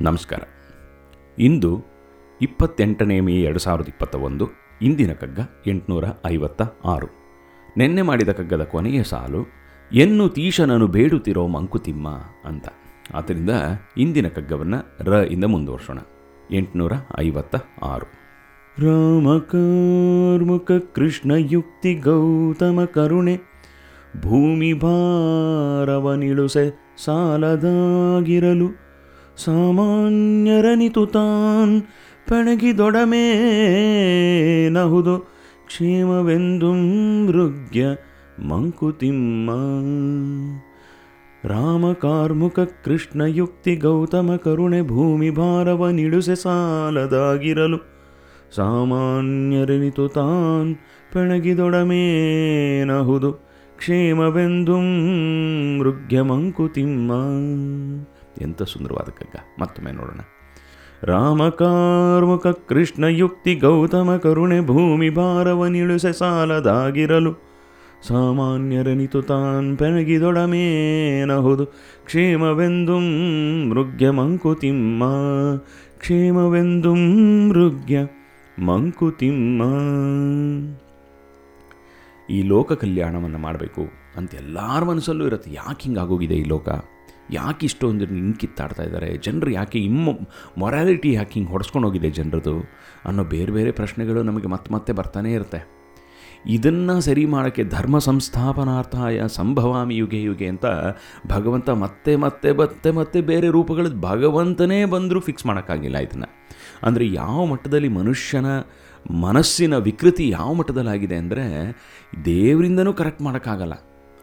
ನಮಸ್ಕಾರ. ಇಂದು ಇಪ್ಪತ್ತೆಂಟನೇ ಮೇ ಎರಡು ಸಾವಿರದ ಇಪ್ಪತ್ತ ಒಂದು ಇಂದಿನ ಕಗ್ಗ ಎಂಟುನೂರ ಐವತ್ತ ಆರು. ನಿನ್ನೆ ಮಾಡಿದ ಕಗ್ಗದ ಕೊನೆಯ ಸಾಲು, ಎನ್ನು ತೀಶನನು ಬೇಡುತ್ತಿರೋ ಮಂಕುತಿಮ್ಮ ಅಂತ. ಆದ್ದರಿಂದ ಇಂದಿನ ಕಗ್ಗವನ್ನು ರ ಇಂದ ಮುಂದುವರ್ಸೋಣ. ಎಂಟುನೂರ ಐವತ್ತ ಆರು. ರಾಮಕಾರ್ಮುಕ ಕೃಷ್ಣ ಯುಕ್ತಿ ಗೌತಮ ಕರುಣೆ, ಭೂಮಿ ಭಾರವನಿಳುಸೆ ಸಾಲದಾಗಿರಲು ಸಾಮಾನ್ಯರನಿತು ತಾನ್ ಪಣಗಿದೊಡಮೇ ನಹುದು ಕ್ಷೇಮವೆಂದು ಮೃಗ್ಯ ಮಂಕುತಿಮ್ಮ. ರಾಮಕಾರ್ಮುಕ ಕೃಷ್ಣ ಯುಕ್ತಿ ಗೌತಮ ಕರುಣೆ ಭೂಮಿ ಭಾರವ ನಿಡುಸೆ ಸಾಲದಾಗಿರಲು ಸಾಮಾನ್ಯರನಿತು ತಾನ್ ಪೆಣಗಿದೊಡಮೇನಹುದು ಕ್ಷೇಮವೆಂದು ಮೃಗ್ಯ ಮಂಕುತಿಮ್ಮ. ಎಂಥ ಸುಂದರವಾದ ಕಗ್ಗ. ಮತ್ತೊಮ್ಮೆ ನೋಡೋಣ. ರಾಮಕಾರ್ಮುಕ ಕೃಷ್ಣ ಯುಕ್ತಿ ಗೌತಮ ಕರುಣೆ ಭೂಮಿ ಭಾರವ ನಿಳುಸೆ ಸಾಲದಾಗಿರಲು. ಸಾಮಾನ್ಯರನಿತು ತಾನ್ ಪೆಣಗಿದೊಡಮೇನಹುದು ಕ್ಷೇಮವೆಂದು ಮೃಗ್ಯ ಮಂಕುತಿಮ್ಮ. ಕ್ಷೇಮವೆಂದು ಮೃಗ್ಯ ಮಂಕುತಿಮ್ಮ. ಈ ಲೋಕ ಕಲ್ಯಾಣವನ್ನು ಮಾಡಬೇಕು ಅಂತ ಎಲ್ಲರ ಮನಸ್ಸಲ್ಲೂ ಇರುತ್ತೆ. ಯಾಕೆ ಹಿಂಗಾಗೋಗಿದೆ ಈ ಲೋಕ? ಯಾಕೆ ಇಷ್ಟೊಂದು ಹಿಂಗೆ ಕಿತ್ತಾಡ್ತಾ ಇದ್ದಾರೆ? ಜನರು ಯಾಕೆ ಇಮ್ಮ ಮೊರಾಲಿಟಿ ಯಾಕೆ ಹಿಂಗೆ ಹೊಡೆಸ್ಕೊಂಡು ಹೋಗಿದೆ ಜನರದು ಅನ್ನೋ ಬೇರೆ ಬೇರೆ ಪ್ರಶ್ನೆಗಳು ನಮಗೆ ಮತ್ತೆ ಮತ್ತೆ ಬರ್ತಾನೇ ಇರುತ್ತೆ. ಇದನ್ನು ಸರಿ ಮಾಡೋಕ್ಕೆ ಧರ್ಮ ಸಂಸ್ಥಾಪನಾರ್ಥಾಯ ಸಂಭವಾಮಿ ಯುಗೆ ಯುಗೆ ಅಂತ ಭಗವಂತ ಮತ್ತೆ ಮತ್ತೆ ಮತ್ತೆ ಮತ್ತೆ ಬೇರೆ ರೂಪಗಳು ಭಗವಂತನೇ ಬಂದರೂ ಫಿಕ್ಸ್ ಮಾಡೋಕ್ಕಾಗಿಲ್ಲ ಇದನ್ನು. ಅಂದರೆ ಯಾವ ಮಟ್ಟದಲ್ಲಿ ಮನುಷ್ಯನ ಮನಸ್ಸಿನ ವಿಕೃತಿ ಯಾವ ಮಟ್ಟದಲ್ಲಾಗಿದೆ ಅಂದರೆ ದೇವರಿಂದನೂ ಕರೆಕ್ಟ್ ಮಾಡೋಕ್ಕಾಗಲ್ಲ.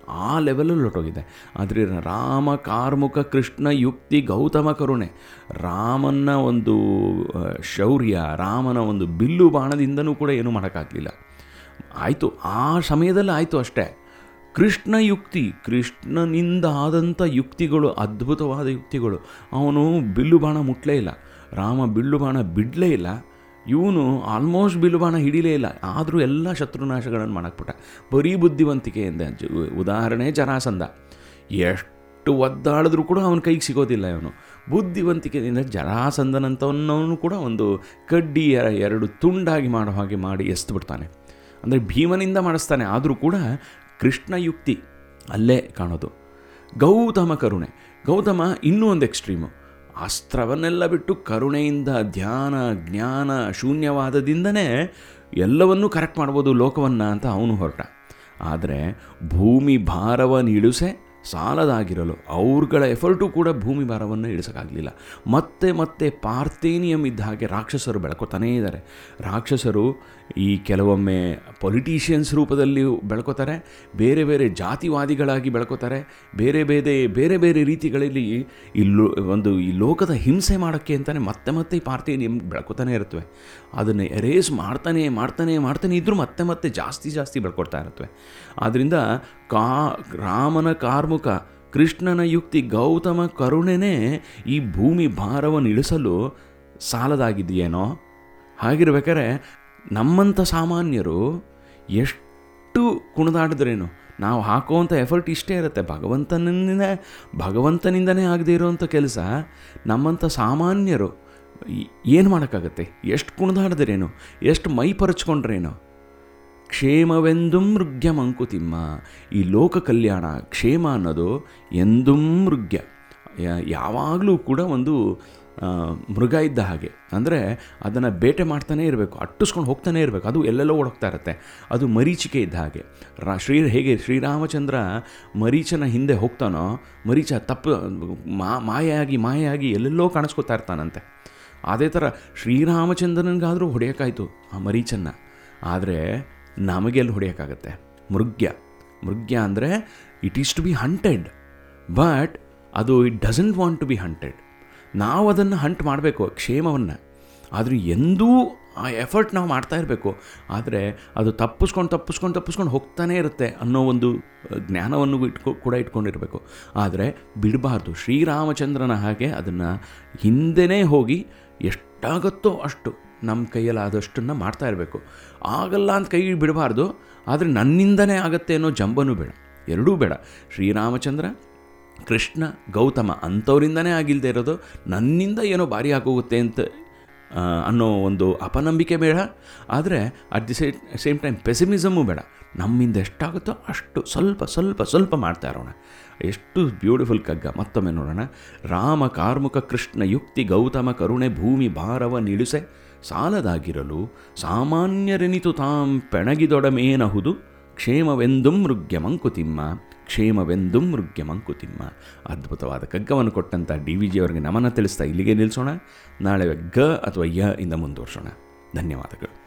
ಆ ಲೆವೆಲಲ್ಲಿ ಹೊರಟೋಗಿದೆ. ಆದರೆ ರಾಮ ಕಾರ್ಮುಖ ಕೃಷ್ಣ, ಯುಕ್ತಿ, ಗೌತಮ ಕರುಣೆ ರಾಮನ ಒಂದು ಶೌರ್ಯ, ರಾಮನ ಒಂದು ಬಿಲ್ಲು ಬಾಣದಿಂದನೂ ಕೂಡ ಏನೂ ಮಾಡೋಕ್ಕಾಗಲಿಲ್ಲ. ಆಯಿತು, ಆ ಸಮಯದಲ್ಲಿ ಆಯಿತು ಅಷ್ಟೇ. ಕೃಷ್ಣ ಯುಕ್ತಿ, ಕೃಷ್ಣನಿಂದ ಆದಂಥ ಯುಕ್ತಿಗಳು, ಅದ್ಭುತವಾದ ಯುಕ್ತಿಗಳು, ಅವನು ಬಿಲ್ಲು ಬಾಣ ಮುಟ್ಲೇ ಇಲ್ಲ. ರಾಮ ಬಿಲ್ಲು ಬಾಣ ಬಿಡಲೇ ಇಲ್ಲ. ಇವನು ಆಲ್ಮೋಸ್ಟ್ ಬಿಲ್ವಾಣ ಹಿಡಿಲೇ ಇಲ್ಲ. ಆದರೂ ಎಲ್ಲ ಶತ್ರುನಾಶಗಳನ್ನು ಮಾಡಕ್ಬಿಟ್ಟ. ಬರೀ ಬುದ್ಧಿವಂತಿಕೆಯಿಂದ ಜ- ಉದಾಹರಣೆ ಜರಾಸಂಧ. ಎಷ್ಟು ಒದ್ದಾಡಿದ್ರೂ ಕೂಡ ಅವನ ಕೈಗೆ ಸಿಗೋದಿಲ್ಲ ಇವನು. ಬುದ್ಧಿವಂತಿಕೆಯಿಂದ ಜರಾಸಂಧನಂತವನ್ನವನು ಕೂಡ ಒಂದು ಕಡ್ಡಿ ಎರಡು ತುಂಡಾಗಿ ಮಾಡೋ ಹಾಗೆ ಮಾಡಿ ಎಸ್ತುಬಿಡ್ತಾನೆ. ಅಂದರೆ ಭೀಮನಿಂದ ಮಾಡಿಸ್ತಾನೆ. ಆದರೂ ಕೂಡ ಕೃಷ್ಣ ಯುಕ್ತಿ ಅಲ್ಲೇ ಕಾಣೋದು. ಗೌತಮ ಕರುಣೆ. ಗೌತಮ ಇನ್ನೂ ಒಂದು ಎಕ್ಸ್ಟ್ರೀಮು ಅಸ್ತ್ರವನ್ನೆಲ್ಲ ಬಿಟ್ಟು ಕರುಣೆಯಿಂದ, ಧ್ಯಾನ, ಜ್ಞಾನ, ಶೂನ್ಯವಾದದಿಂದನೇ ಎಲ್ಲವನ್ನೂ ಕರೆಕ್ಟ್ ಮಾಡ್ಬೋದು ಲೋಕವನ್ನು ಅಂತ ಅವನು ಹೊರಟ. ಆದರೆ ಭೂಮಿ ಭಾರವನ್ನು ಇಳಿಸೆ ಸಾಲದಾಗಿರಲು ಅವ್ರಗಳ ಎಫರ್ಟು ಕೂಡ ಭೂಮಿ ಭಾರವನ್ನು ಇಳಿಸೋಕ್ಕಾಗಲಿಲ್ಲ. ಮತ್ತೆ ಮತ್ತೆ ಪಾರ್ಥೇನಿಯಂ ಇದ್ದ ಹಾಗೆ ರಾಕ್ಷಸರು ಬೆಳ್ಕೊತಾನೇ ಇದ್ದಾರೆ ರಾಕ್ಷಸರು ಈ ಕೆಲವೊಮ್ಮೆ ಪೊಲಿಟೀಷಿಯನ್ಸ್ ರೂಪದಲ್ಲಿ ಬೆಳ್ಕೋತಾರೆ, ಬೇರೆ ಬೇರೆ ಜಾತಿವಾದಿಗಳಾಗಿ ಬೆಳ್ಕೋತಾರೆ, ಬೇರೆ ಬೇರೆ ಬೇರೆ ಬೇರೆ ರೀತಿಗಳಲ್ಲಿ ಇಲ್ಲೋ ಒಂದು ಈ ಲೋಕದ ಹಿಂಸೆ ಮಾಡೋಕ್ಕೆ ಅಂತಲೇ ಮತ್ತೆ ಮತ್ತೆ ಈ ಪಾರ್ಥೇನಿಯಂ ಬೆಳ್ಕೊತಾನೆ ಇರುತ್ತವೆ. ಅದನ್ನು ಎರೇಸ್ ಮಾಡ್ತಾನೆ ಮಾಡ್ತಾನೆ ಮಾಡ್ತಾನೆ ಇದ್ದರೂ ಮತ್ತೆ ಮತ್ತೆ ಜಾಸ್ತಿ ಜಾಸ್ತಿ ಬೆಳ್ಕೊಡ್ತಾ ಇರುತ್ತವೆ. ಆದ್ದರಿಂದ ಕಾ ರಾಮನ ಕಾರ್ಮುಕ, ಕೃಷ್ಣನ ಯುಕ್ತಿ, ಗೌತಮ ಕರುಣೆನೇ ಈ ಭೂಮಿ ಭಾರವನ್ನು ಇಳಿಸಲು ಸಾಲದಾಗಿದೆಯೇನೋ? ಹಾಗಿರ್ಬೇಕಾರೆ ನಮ್ಮಂಥ ಸಾಮಾನ್ಯರು ಎಷ್ಟು ಕುಣಿದಾಡಿದ್ರೇನು? ನಾವು ಹಾಕುವಂಥ ಎಫರ್ಟ್ ಇಷ್ಟೇ ಇರುತ್ತೆ. ಭಗವಂತನಿಂದ ಭಗವಂತನಿಂದನೇ ಆಗದೇ ಇರೋವಂಥ ಕೆಲಸ ನಮ್ಮಂಥ ಸಾಮಾನ್ಯರು ಏನು ಮಾಡೋಕ್ಕಾಗತ್ತೆ? ಎಷ್ಟು ಕುಣಿದಾಡಿದ್ರೇನು? ಎಷ್ಟು ಮೈ ಪರಚ್ಕೊಂಡ್ರೇನು? ಕ್ಷೇಮವೆಂದು ಮೃಗ್ಯ ಮಂಕುತಿಮ್ಮ ಈ ಲೋಕ ಕಲ್ಯಾಣ ಕ್ಷೇಮ ಅನ್ನೋದು ಎಂದೂ ಮೃಗ್ಯ. ಯಾವಾಗಲೂ ಕೂಡ ಒಂದು ಮೃಗ ಇದ್ದ ಹಾಗೆ. ಅಂದರೆ ಅದನ್ನು ಬೇಟೆ ಮಾಡ್ತಾನೇ ಇರಬೇಕು, ಅಟ್ಟಿಸ್ಕೊಂಡು ಹೋಗ್ತಾನೆ ಇರಬೇಕು. ಅದು ಎಲ್ಲೆಲ್ಲೋ ಓಡೋಗ್ತಾ ಇರುತ್ತೆ. ಅದು ಮರೀಚಿಕೆ ಇದ್ದ ಹಾಗೆ. ರಾ, ಶ್ರೀ, ಹೇಗೆ ಶ್ರೀರಾಮಚಂದ್ರ ಮರೀಚನ ಹಿಂದೆ ಹೋಗ್ತಾನೋ, ಮರೀಚ ತಪ್ಪು, ಮಾ ಮಾಯಾಗಿ ಮಾಯಾಗಿ ಎಲ್ಲೆಲ್ಲೋ ಕಾಣಿಸ್ಕೊತಾ ಇರ್ತಾನಂತೆ. ಅದೇ ಥರ ಶ್ರೀರಾಮಚಂದ್ರನಿಗಾದರೂ ಹೊಡೆಯೋಕ್ಕಾಯ್ತು ಆ ಮರೀಚನ್ನ. ಆದರೆ ನಮಗೆಲ್ಲಿ ಹೊಡೆಯೋಕ್ಕಾಗತ್ತೆ. ಮೃಗ್ಯ. ಮೃಗ್ಯ ಅಂದರೆ it is to be hunted but ಅದು it doesn't want to be hunted ನಾವು ಅದನ್ನು ಹಂಟ್ ಮಾಡಬೇಕು, ಕ್ಷೇಮವನ್ನು. ಆದರೂ ಎಂದೂ ಆ ಎಫರ್ಟ್ ನಾವು ಮಾಡ್ತಾ ಇರಬೇಕು. ಆದರೆ, ಅದು ತಪ್ಪಿಸ್ಕೊಂಡು ತಪ್ಪಿಸ್ಕೊಂಡು ತಪ್ಪಿಸ್ಕೊಂಡು ಹೋಗ್ತಾನೇ ಇರುತ್ತೆ ಅನ್ನೋ ಒಂದು ಜ್ಞಾನವನ್ನು ಇಟ್ಕೊ, ಕೂಡ ಇಟ್ಕೊಂಡಿರಬೇಕು. ಆದರೆ, ಬಿಡಬಾರ್ದು. ಶ್ರೀರಾಮಚಂದ್ರನ ಹಾಗೆ ಅದನ್ನು ಹಿಂದೆನೇ ಹೋಗಿ ಎಷ್ಟಾಗುತ್ತೋ ಅಷ್ಟು. ನಮ್ಮ ಕೈಯಲ್ಲಾದಷ್ಟನ್ನು ಮಾಡ್ತಾ ಇರಬೇಕು. ಆಗಲ್ಲ ಅಂತ ಕೈ ಬಿಡಬಾರ್ದು, ಆದರೆ ನನ್ನಿಂದನೇ ಆಗತ್ತೆ ಅನ್ನೋ ಜಂಬನೂ ಬೇಡ. ಎರಡೂ ಬೇಡ. ಶ್ರೀರಾಮಚಂದ್ರ, ಕೃಷ್ಣ, ಗೌತಮ ಅಂಥವರಿಂದನೇ ಆಗಿಲ್ಲದೆ ಇರೋದು, ನನ್ನಿಂದ ಏನೋ ಭಾರಿ ಆಗೋಗುತ್ತೆ ಅಂತ ಅನ್ನೋ ಒಂದು ಅಪನಂಬಿಕೆ ಬೇಡ. ಆದರೆ at the same same time pessimism ಬೇಡ. ನಮ್ಮಿಂದ ಎಷ್ಟಾಗುತ್ತೋ ಅಷ್ಟು ಸ್ವಲ್ಪ ಸ್ವಲ್ಪ ಸ್ವಲ್ಪ ಮಾಡ್ತಾ ಇರೋಣ. ಎಷ್ಟು ಬ್ಯೂಟಿಫುಲ್ ಕಗ್ಗ ಮತ್ತೊಮ್ಮೆ ನೋಡೋಣ. ರಾಮ, ಕಾರ್ಮುಕ, ಕೃಷ್ಣ, ಯುಕ್ತಿ, ಗೌತಮ, ಕರುಣೆ, ಭೂಮಿ, ಭಾರವ ನಿಳುಸೆ ಸಾಲದಾಗಿರಲು ಸಾಮಾನ್ಯರೆನಿತು ತಾಂ ಪೆಣಗಿದೊಡಮೇನಹುದು? ಕ್ಷೇಮವೆಂದು ಮೃಗ್ಯ ಮಂಕುತಿಮ್ಮ ಕ್ಷೇಮವೆಂದು ಮೃಗ್ಯ ಮಂಕುತಿಮ್ಮ ಅದ್ಭುತವಾದ ಕಗ್ಗವನ್ನು ಕೊಟ್ಟಂಥ ಡಿ ವಿ ಜಿಯವರಿಗೆ ನಮನ ತಿಳಿಸ್ತಾ ಇಲ್ಲಿಗೆ ನಿಲ್ಲಿಸೋಣ ನಾಳೆ ಗ ಅಥವಾ ಯ ಇಂದ ಮುಂದುವರ್ಸೋಣ. ಧನ್ಯವಾದಗಳು.